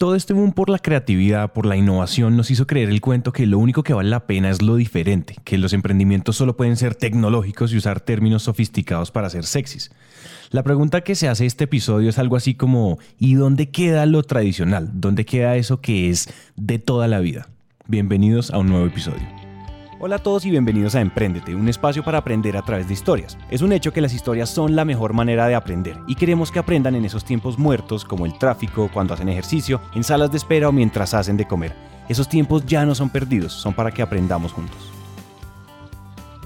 Todo este boom por la creatividad, por la innovación, nos hizo creer el cuento que lo único que vale la pena es lo diferente, que los emprendimientos solo pueden ser tecnológicos y usar términos sofisticados para ser sexys. La pregunta que se hace este episodio es algo así como, ¿y dónde queda lo tradicional? ¿Dónde queda eso que es de toda la vida? Bienvenidos a un nuevo episodio. Hola a todos y bienvenidos a Emprendete, un espacio para aprender a través de historias. Es un hecho que las historias son la mejor manera de aprender y queremos que aprendan en esos tiempos muertos como el tráfico, cuando hacen ejercicio, en salas de espera o mientras hacen de comer. Esos tiempos ya no son perdidos, son para que aprendamos juntos.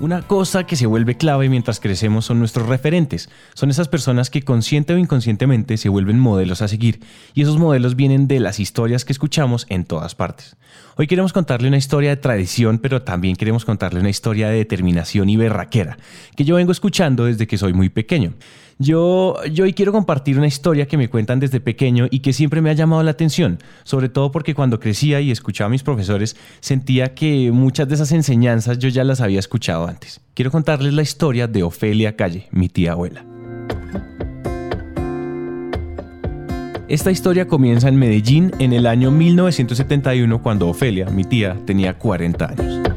Una cosa que se vuelve clave mientras crecemos son nuestros referentes. Son esas personas que consciente o inconscientemente se vuelven modelos a seguir. Y esos modelos vienen de las historias que escuchamos en todas partes. Hoy queremos contarle una historia de tradición, pero también queremos contarle una historia de determinación y berraquera, que yo vengo escuchando desde que soy muy pequeño. Yo, hoy quiero compartir una historia que me cuentan desde pequeño y que siempre me ha llamado la atención, sobre todo porque cuando crecía y escuchaba a mis profesores sentía que muchas de esas enseñanzas yo ya las había escuchado antes. Quiero contarles la historia de Ofelia Calle, mi tía abuela. Esta historia comienza en Medellín en el año 1971 cuando Ofelia, mi tía, tenía 40 años.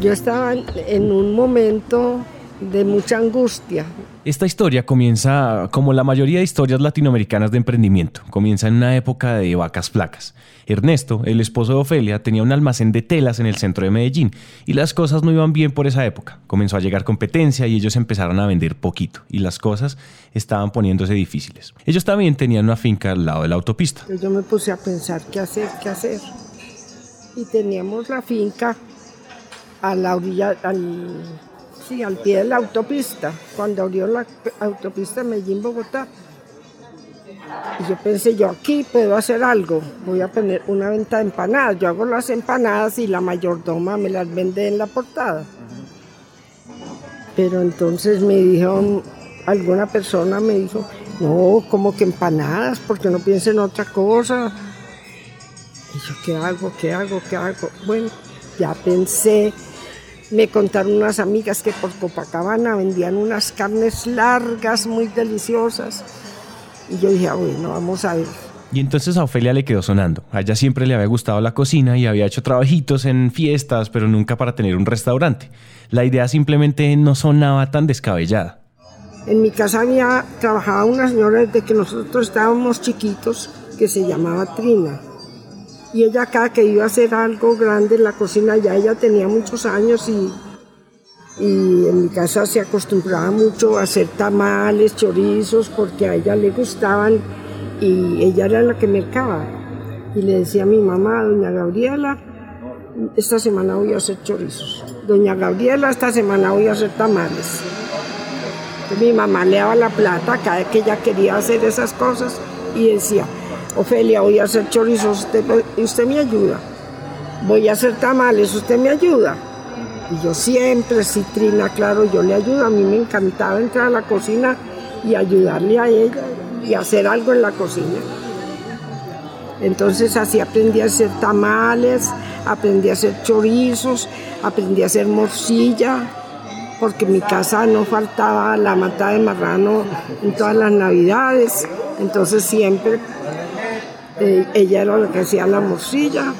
Yo estaba en un momento de mucha angustia. Esta historia comienza como la mayoría de historias latinoamericanas de emprendimiento. Comienza en una época de vacas flacas. Ernesto, el esposo de Ofelia, tenía un almacén de telas en el centro de Medellín y las cosas no iban bien por esa época. Comenzó a llegar competencia y ellos empezaron a vender poquito y las cosas estaban poniéndose difíciles. Ellos también tenían una finca al lado de la autopista. Yo me puse a pensar qué hacer, qué hacer. Y teníamos la finca a la orilla, al Sí, al pie de la autopista, cuando abrió la autopista Medellín-Bogotá. Y yo pensé, yo aquí puedo hacer algo, voy a poner una venta de empanadas. Yo hago las empanadas y la mayordoma me las vende en la portada. Pero entonces me dijo, alguna persona me dijo, no, como que empanadas, porque no piensen en otra cosa. Y yo, ¿qué hago? ¿Qué hago? ¿Qué hago? Bueno, ya pensé me contaron unas amigas que por Copacabana vendían unas carnes largas, muy deliciosas. Y yo dije, ah, bueno, vamos a ver. Y entonces a Ofelia le quedó sonando. A ella siempre le había gustado la cocina y había hecho trabajitos en fiestas, pero nunca para tener un restaurante. La idea simplemente no sonaba tan descabellada. En mi casa había trabajado una señora desde que nosotros estábamos chiquitos que se llamaba Trina y ella cada que iba a hacer algo grande en la cocina, ya ella tenía muchos años y, y en mi casa se acostumbraba mucho a hacer tamales, chorizos, porque a ella le gustaban y ella era la que mercaba. Y le decía a mi mamá, doña Gabriela, esta semana voy a hacer chorizos. Doña Gabriela, esta semana voy a hacer tamales. mi mamá le daba la plata cada vez que ella quería hacer esas cosas y decía, Ofelia, voy a hacer chorizos, usted, usted me ayuda. Voy a hacer tamales, usted me ayuda. Y yo siempre, Citrina, claro, yo le ayudo. A mí me encantaba entrar a la cocina y ayudarle a ella y hacer algo en la cocina. Entonces así aprendí a hacer tamales, aprendí a hacer chorizos, aprendí a hacer morcilla, porque en mi casa no faltaba la mata de marrano en todas las navidades. Entonces siempre eh, ella era la que hacía la morcilla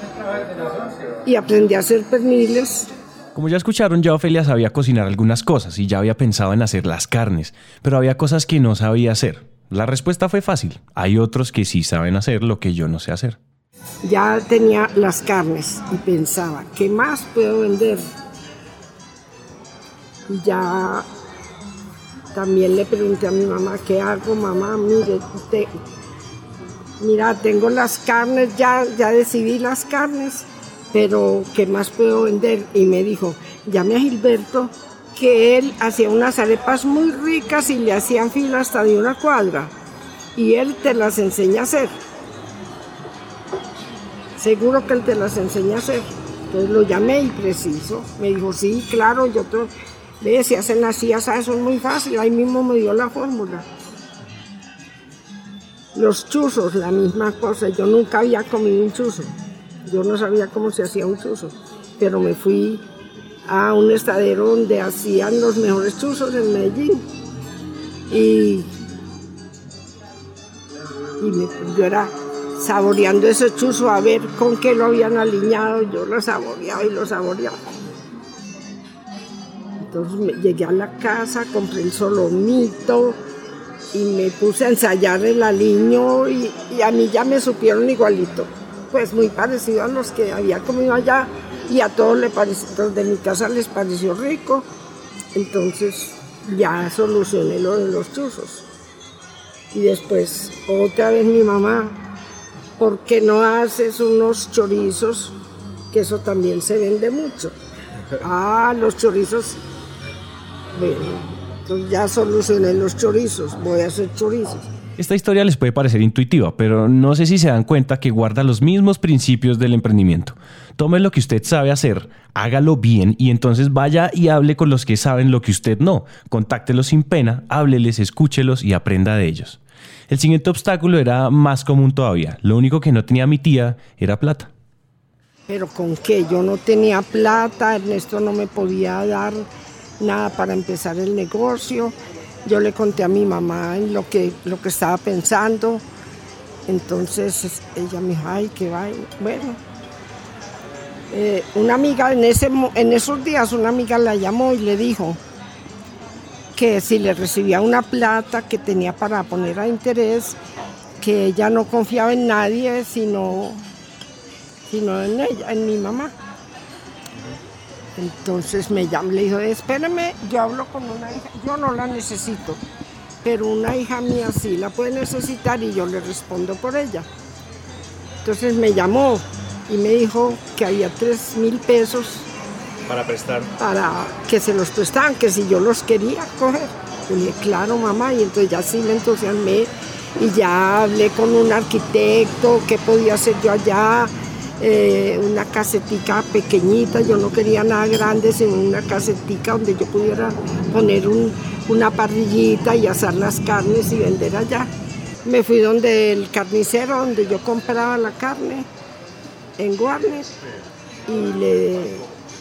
y aprendí a hacer perniles. Como ya escucharon, ya Ofelia sabía cocinar algunas cosas y ya había pensado en hacer las carnes, pero había cosas que no sabía hacer. La respuesta fue fácil. Hay otros que sí saben hacer lo que yo no sé hacer. Ya tenía las carnes y pensaba, ¿qué más puedo vender? Y ya también le pregunté a mi mamá, ¿qué hago, mamá? Mire, usted, mira, tengo las carnes, ya, ya decidí las carnes, pero ¿qué más puedo vender? Y me dijo, llame a Gilberto, que él hacía unas arepas muy ricas y le hacían fila hasta de una cuadra. Y él te las enseña a hacer. Seguro que él te las enseña a hacer. Entonces lo llamé y preciso. Me dijo, sí, claro, yo te... Ve, si hacen así, eso es muy fácil. Ahí mismo me dio la fórmula. Los chuzos, la misma cosa. Yo nunca había comido un chuzo. Yo no sabía cómo se hacía un chuzo. Pero me fui a un estadero donde hacían los mejores chuzos en Medellín. Y Y yo era saboreando ese chuzo a ver con qué lo habían alineado. Yo lo saboreaba y lo saboreaba. Entonces llegué a la casa, compré el solomito y me puse a ensayar el aliño y, a mí ya me supieron igualito. Pues muy parecido a los que había comido allá y a todos les pareció, de mi casa les pareció rico. Entonces ya solucioné lo de los chuzos. Y después otra vez mi mamá, ¿por qué no haces unos chorizos? Que eso también se vende mucho. Ah, los chorizos. Bueno, entonces ya solucioné los chorizos, voy a hacer chorizos. Esta historia les puede parecer intuitiva, pero no sé si se dan cuenta que guarda los mismos principios del emprendimiento. Tome lo que usted sabe hacer, hágalo bien y entonces vaya y hable con los que saben lo que usted no. Contáctelos sin pena, hábleles, escúchelos y aprenda de ellos. El siguiente obstáculo era más común todavía. Lo único que no tenía mi tía era plata. Pero con qué? Yo no tenía plata, Ernesto no me podía dar nada para empezar el negocio. Yo le conté a mi mamá lo que, lo que estaba pensando. Entonces ella me dijo, ay, qué va. Bueno, eh, una amiga en, ese, en esos días, una amiga la llamó y le dijo que si le recibía una plata que tenía para poner a interés, que ella no confiaba en nadie, sino, sino en ella, en mi mamá. Entonces me llamó, le dijo, espérame, yo hablo con una hija, yo no la necesito, pero una hija mía sí la puede necesitar y yo le respondo por ella. Entonces me llamó y me dijo que había tres mil pesos para prestar. Para que se los prestaban, que si yo los quería coger. Yo le dije, claro mamá, y entonces ya sí me entusiasmé y ya hablé con un arquitecto, qué podía hacer yo allá, eh, una casetica pequeñita, yo no quería nada grande, sino una casetica donde yo pudiera poner una parrillita y asar las carnes y vender allá. Me fui donde el carnicero, donde yo compraba la carne, en Guarnes, y le,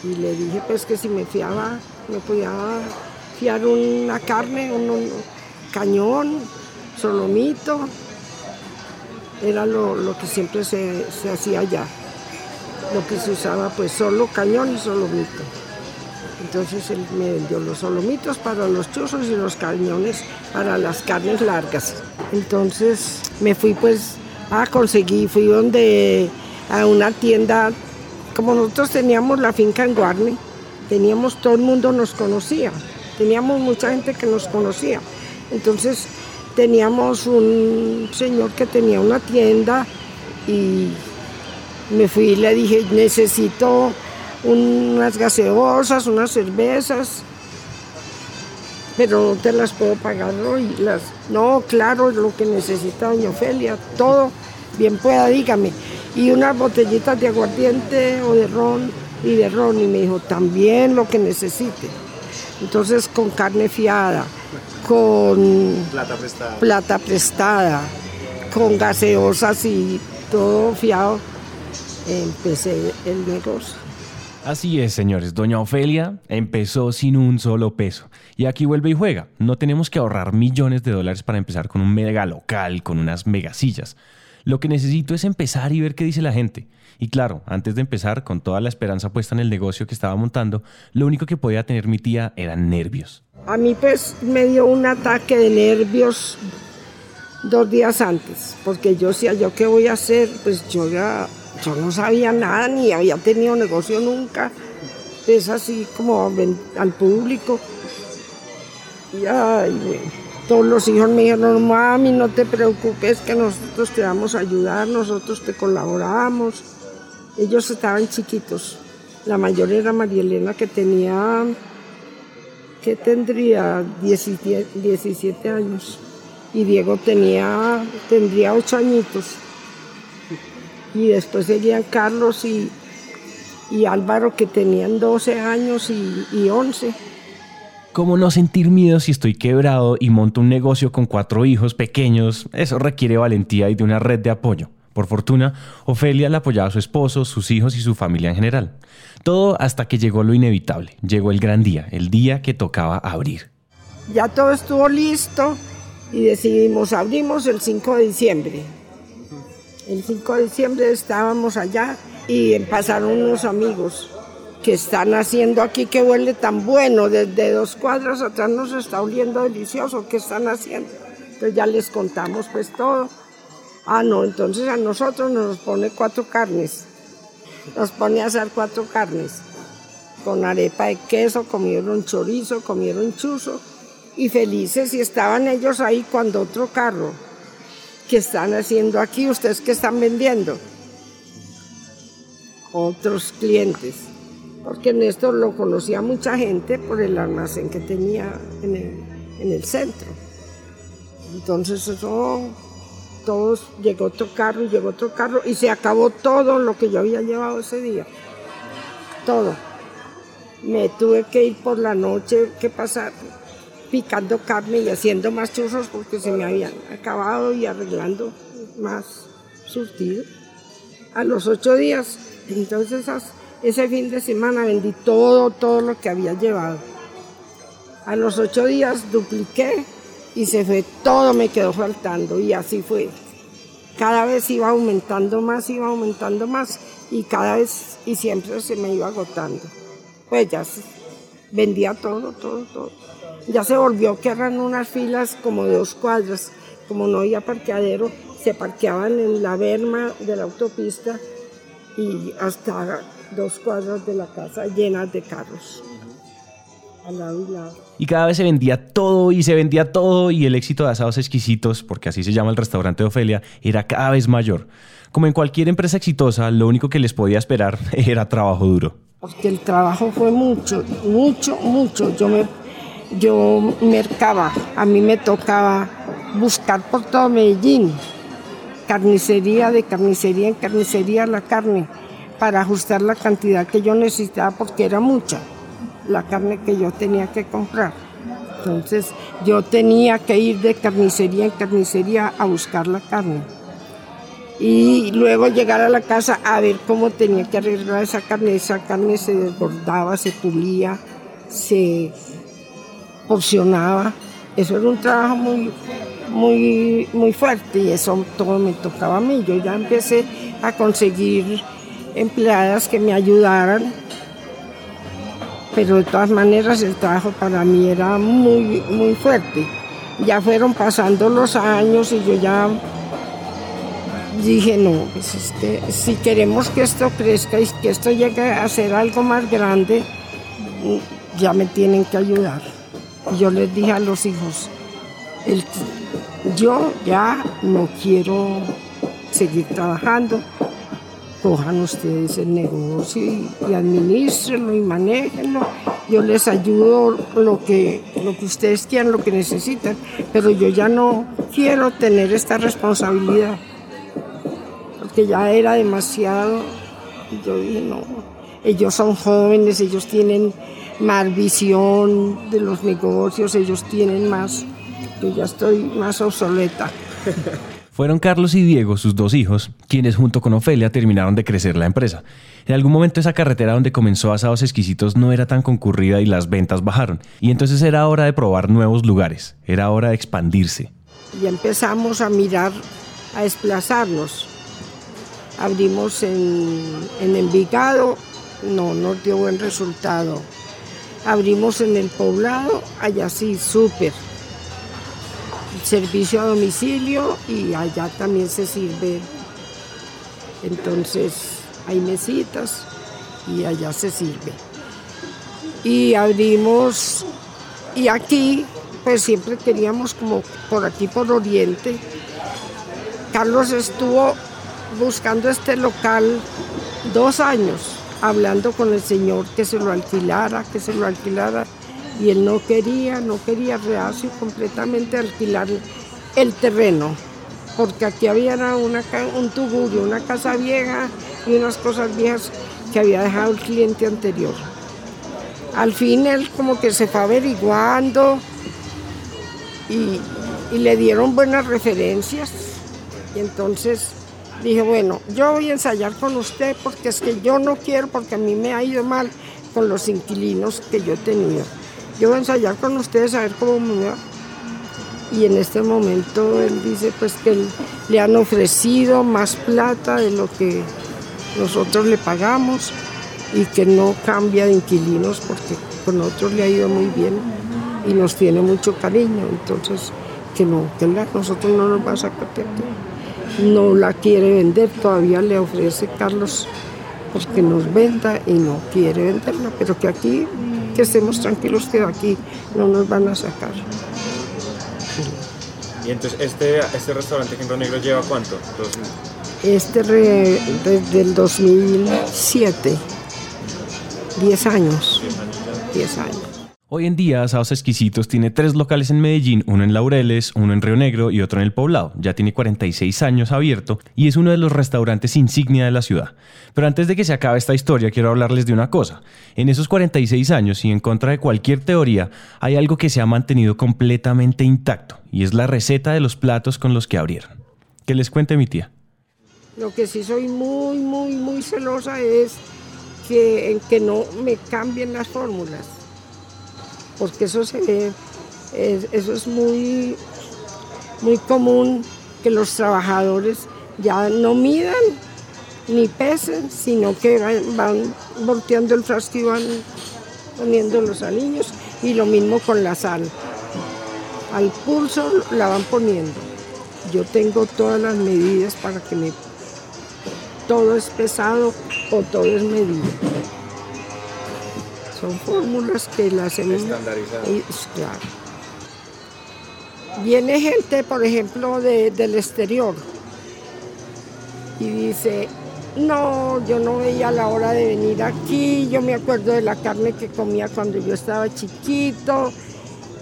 y le dije pues que si me fiaba, me podía fiar una carne, un, cañón, solomito, era lo, que siempre se, se hacía allá lo que se usaba pues solo cañón y solomito. Entonces él me vendió los solomitos para los chuzos y los cañones para las carnes largas. Entonces me fui pues a conseguir, fui donde a una tienda, como nosotros teníamos la finca en Guarne, teníamos, todo el mundo nos conocía, teníamos mucha gente que nos conocía. Entonces teníamos un señor que tenía una tienda y me fui y le dije, necesito unas gaseosas, unas cervezas, pero no te las puedo pagar hoy. Las... No, claro, lo que necesita doña Ofelia, todo, bien pueda, dígame. Y unas botellitas de aguardiente o de ron y de ron. Y me dijo, también lo que necesite. Entonces con carne fiada, con plata prestada, plata prestada con gaseosas y todo fiado empecé el negocio. Así es, señores. Doña Ofelia empezó sin un solo peso. Y aquí vuelve y juega. No tenemos que ahorrar millones de dólares para empezar con un mega local, con unas megasillas. Lo que necesito es empezar y ver qué dice la gente. Y claro, antes de empezar, con toda la esperanza puesta en el negocio que estaba montando, lo único que podía tener mi tía eran nervios. A mí pues me dio un ataque de nervios dos días antes, porque yo decía, ¿yo qué voy a hacer? Pues yo ya yo no sabía nada ni había tenido negocio nunca. Es así como al público. Y ay, todos los hijos me dijeron, mami, no te preocupes que nosotros te vamos a ayudar, nosotros te colaboramos. Ellos estaban chiquitos. La mayor era María Elena que tenía, que tendría 17, 17 años. Y Diego tenía, tendría 8 añitos y después seguían Carlos y, Álvaro que tenían 12 años y, y 11. ¿Cómo no sentir miedo si estoy quebrado y monto un negocio con cuatro hijos pequeños? Eso requiere valentía y de una red de apoyo. Por fortuna, Ofelia le apoyaba a su esposo, sus hijos y su familia en general. Todo hasta que llegó lo inevitable. Llegó el gran día, el día que tocaba abrir. Ya todo estuvo listo y decidimos, abrimos el 5 de diciembre. El 5 de diciembre estábamos allá y pasaron unos amigos que están haciendo aquí que huele tan bueno, desde dos cuadras atrás nos está oliendo delicioso, ¿qué están haciendo? Entonces ya les contamos pues todo. Ah, no, entonces a nosotros nos pone cuatro carnes, nos pone a hacer cuatro carnes, con arepa de queso, comieron chorizo, comieron chuzo, y felices y estaban ellos ahí cuando otro carro que están haciendo aquí, ustedes que están vendiendo, otros clientes, porque en esto lo conocía mucha gente por el almacén que tenía en el, centro. Entonces eso, todos, llegó otro carro, llegó otro carro y se acabó todo lo que yo había llevado ese día, todo. Me tuve que ir por la noche, ¿qué pasar? Picando carne y haciendo más churros porque se me habían acabado y arreglando más surtido. A los ocho días, entonces ese fin de semana vendí todo, todo lo que había llevado. A los ocho días dupliqué y se fue, todo me quedó faltando y así fue. Cada vez iba aumentando más, iba aumentando más y cada vez y siempre se me iba agotando. Pues ya vendía todo, todo, todo ya se volvió que eran unas filas como de dos cuadras, como no había parqueadero, se parqueaban en la berma de la autopista y hasta dos cuadras de la casa llenas de carros. Al lado y lado. Y cada vez se vendía todo y se vendía todo y el éxito de Asados Exquisitos, porque así se llama el restaurante de Ofelia, era cada vez mayor. Como en cualquier empresa exitosa, lo único que les podía esperar era trabajo duro. Porque el trabajo fue mucho, mucho, mucho. Yo me yo mercaba, a mí me tocaba buscar por todo Medellín, carnicería, de carnicería en carnicería la carne, para ajustar la cantidad que yo necesitaba porque era mucha la carne que yo tenía que comprar. Entonces yo tenía que ir de carnicería en carnicería a buscar la carne. Y luego llegar a la casa a ver cómo tenía que arreglar esa carne. Esa carne se desbordaba, se pulía, se porcionaba. Eso era un trabajo muy, muy, muy fuerte y eso todo me tocaba a mí. Yo ya empecé a conseguir empleadas que me ayudaran, pero de todas maneras el trabajo para mí era muy, muy fuerte. Ya fueron pasando los años y yo ya dije, no, pues si queremos que esto crezca y que esto llegue a ser algo más grande, ya me tienen que ayudar yo les dije a los hijos, yo ya no quiero seguir trabajando, cojan ustedes el negocio y, y administrenlo y manéjenlo. Yo les ayudo lo que, lo que ustedes quieran, lo que necesitan, pero yo ya no quiero tener esta responsabilidad, porque ya era demasiado. Yo dije, no, ellos son jóvenes, ellos tienen más visión de los negocios, ellos tienen más, yo ya estoy más obsoleta. Fueron Carlos y Diego, sus dos hijos, quienes junto con Ofelia terminaron de crecer la empresa. En algún momento esa carretera donde comenzó Asados Exquisitos no era tan concurrida y las ventas bajaron. Y entonces era hora de probar nuevos lugares, era hora de expandirse. Y empezamos a mirar, a desplazarnos. Abrimos en, en Envigado, no nos dio buen resultado abrimos en el poblado, allá sí, súper. Servicio a domicilio y allá también se sirve. Entonces hay mesitas y allá se sirve. Y abrimos, y aquí pues siempre queríamos como por aquí por Oriente. Carlos estuvo buscando este local dos años hablando con el señor que se lo alquilara, que se lo alquilara, y él no quería, no quería reacio completamente alquilar el terreno, porque aquí había una, un tugurio, una casa vieja y unas cosas viejas que había dejado el cliente anterior. Al fin él como que se fue averiguando y, y le dieron buenas referencias y entonces Dije, bueno, yo voy a ensayar con usted porque es que yo no quiero, porque a mí me ha ido mal con los inquilinos que yo he tenido. Yo voy a ensayar con ustedes a ver cómo me va. y en este momento él dice pues que le han ofrecido más plata de lo que nosotros le pagamos y que no cambia de inquilinos porque con nosotros le ha ido muy bien y nos tiene mucho cariño, entonces que no, que nosotros no nos va a sacar No la quiere vender, todavía le ofrece Carlos pues que nos venda y no quiere venderla, pero que aquí, que estemos tranquilos que aquí no nos van a sacar. Y entonces, ¿este, este restaurante en Negro lleva cuánto? Este desde el 2007, 10 años. 10 años. Hoy en día, Asados Exquisitos tiene tres locales en Medellín, uno en Laureles, uno en Río Negro y otro en El Poblado. Ya tiene 46 años abierto y es uno de los restaurantes insignia de la ciudad. Pero antes de que se acabe esta historia, quiero hablarles de una cosa. En esos 46 años y en contra de cualquier teoría, hay algo que se ha mantenido completamente intacto y es la receta de los platos con los que abrieron. Que les cuente mi tía. Lo que sí soy muy, muy, muy celosa es que, que no me cambien las fórmulas porque eso se eso es muy, muy común que los trabajadores ya no midan ni pesen, sino que van, volteando el frasco y van poniendo los aliños y lo mismo con la sal. Al pulso la van poniendo. Yo tengo todas las medidas para que me todo es pesado o todo es medido. Son fórmulas que las hemos... Claro. Viene gente, por ejemplo, del exterior y dice, no, yo no veía la hora de venir aquí, yo me acuerdo de la carne que comía cuando yo estaba chiquito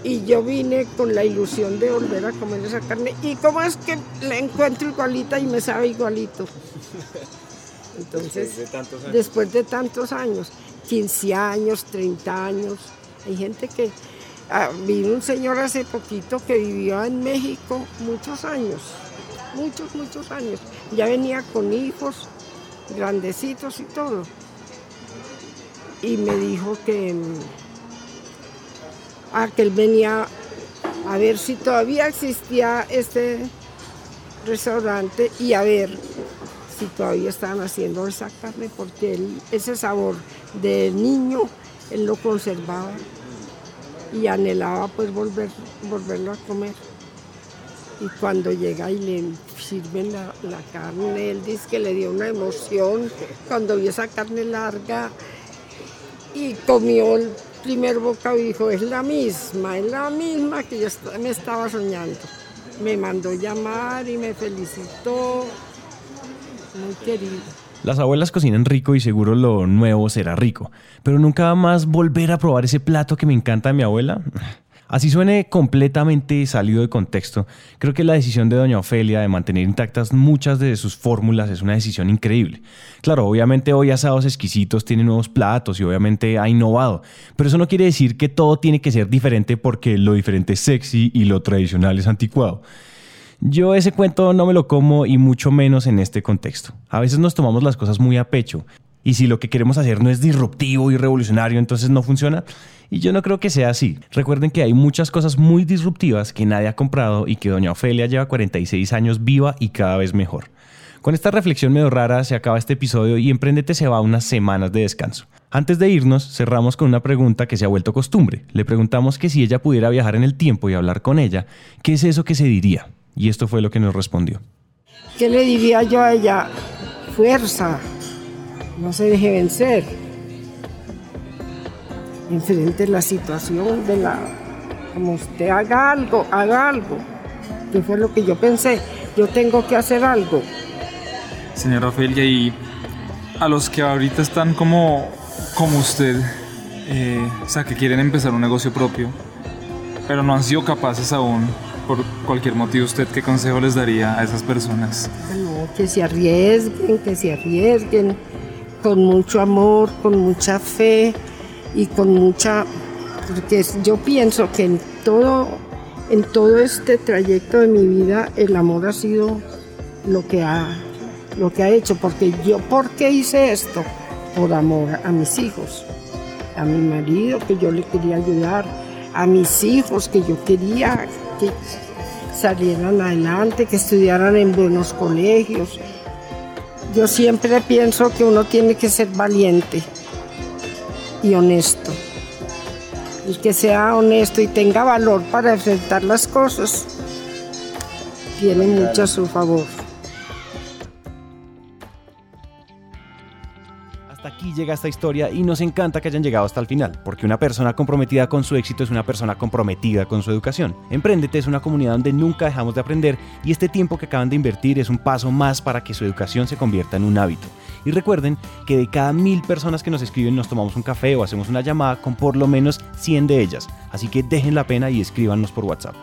y yo vine con la ilusión de volver a comer esa carne. ¿Y cómo es que la encuentro igualita y me sabe igualito? Entonces, después de tantos años. 15 años, 30 años. Hay gente que... Ah, vino un señor hace poquito que vivió en México muchos años, muchos, muchos años. Ya venía con hijos grandecitos y todo. Y me dijo que, ah, que él venía a ver si todavía existía este restaurante y a ver si todavía estaban haciendo esa carne, porque ese sabor de niño él lo conservaba y anhelaba pues volver, volverlo a comer. Y cuando llega y le sirven la, carne, él dice que le dio una emoción cuando vio esa carne larga y comió el primer bocado y dijo, es la misma, es la misma que yo me estaba soñando. Me mandó llamar y me felicitó muy querido. Las abuelas cocinan rico y seguro lo nuevo será rico, pero nunca más volver a probar ese plato que me encanta de mi abuela. Así suene completamente salido de contexto, creo que la decisión de doña Ofelia de mantener intactas muchas de sus fórmulas es una decisión increíble. Claro, obviamente hoy asados exquisitos tiene nuevos platos y obviamente ha innovado, pero eso no quiere decir que todo tiene que ser diferente porque lo diferente es sexy y lo tradicional es anticuado. Yo ese cuento no me lo como y mucho menos en este contexto. A veces nos tomamos las cosas muy a pecho y si lo que queremos hacer no es disruptivo y revolucionario, entonces no funciona. Y yo no creo que sea así. Recuerden que hay muchas cosas muy disruptivas que nadie ha comprado y que doña Ofelia lleva 46 años viva y cada vez mejor. Con esta reflexión medio rara se acaba este episodio y Emprendete se va a unas semanas de descanso. Antes de irnos, cerramos con una pregunta que se ha vuelto costumbre. Le preguntamos que si ella pudiera viajar en el tiempo y hablar con ella, ¿qué es eso que se diría? Y esto fue lo que nos respondió. ¿Qué le diría yo a ella? Fuerza, no se deje vencer. Enfrente la situación de la... Como usted haga algo, haga algo. Que fue lo que yo pensé. Yo tengo que hacer algo. Señora Ofelia, y a los que ahorita están como, como usted, eh, o sea, que quieren empezar un negocio propio, pero no han sido capaces aún por cualquier motivo, ¿usted qué consejo les daría a esas personas? que se arriesguen, que se arriesguen con mucho amor, con mucha fe y con mucha... Porque yo pienso que en todo, en todo este trayecto de mi vida el amor ha sido lo que ha, lo que ha hecho. Porque yo, ¿por qué hice esto? Por amor a mis hijos, a mi marido que yo le quería ayudar, a mis hijos que yo quería que salieran adelante, que estudiaran en buenos colegios. Yo siempre pienso que uno tiene que ser valiente y honesto. El que sea honesto y tenga valor para enfrentar las cosas, tiene mucho a su favor. Hasta aquí llega esta historia y nos encanta que hayan llegado hasta el final, porque una persona comprometida con su éxito es una persona comprometida con su educación. Emprendete es una comunidad donde nunca dejamos de aprender y este tiempo que acaban de invertir es un paso más para que su educación se convierta en un hábito. Y recuerden que de cada mil personas que nos escriben nos tomamos un café o hacemos una llamada con por lo menos 100 de ellas, así que dejen la pena y escríbanos por WhatsApp.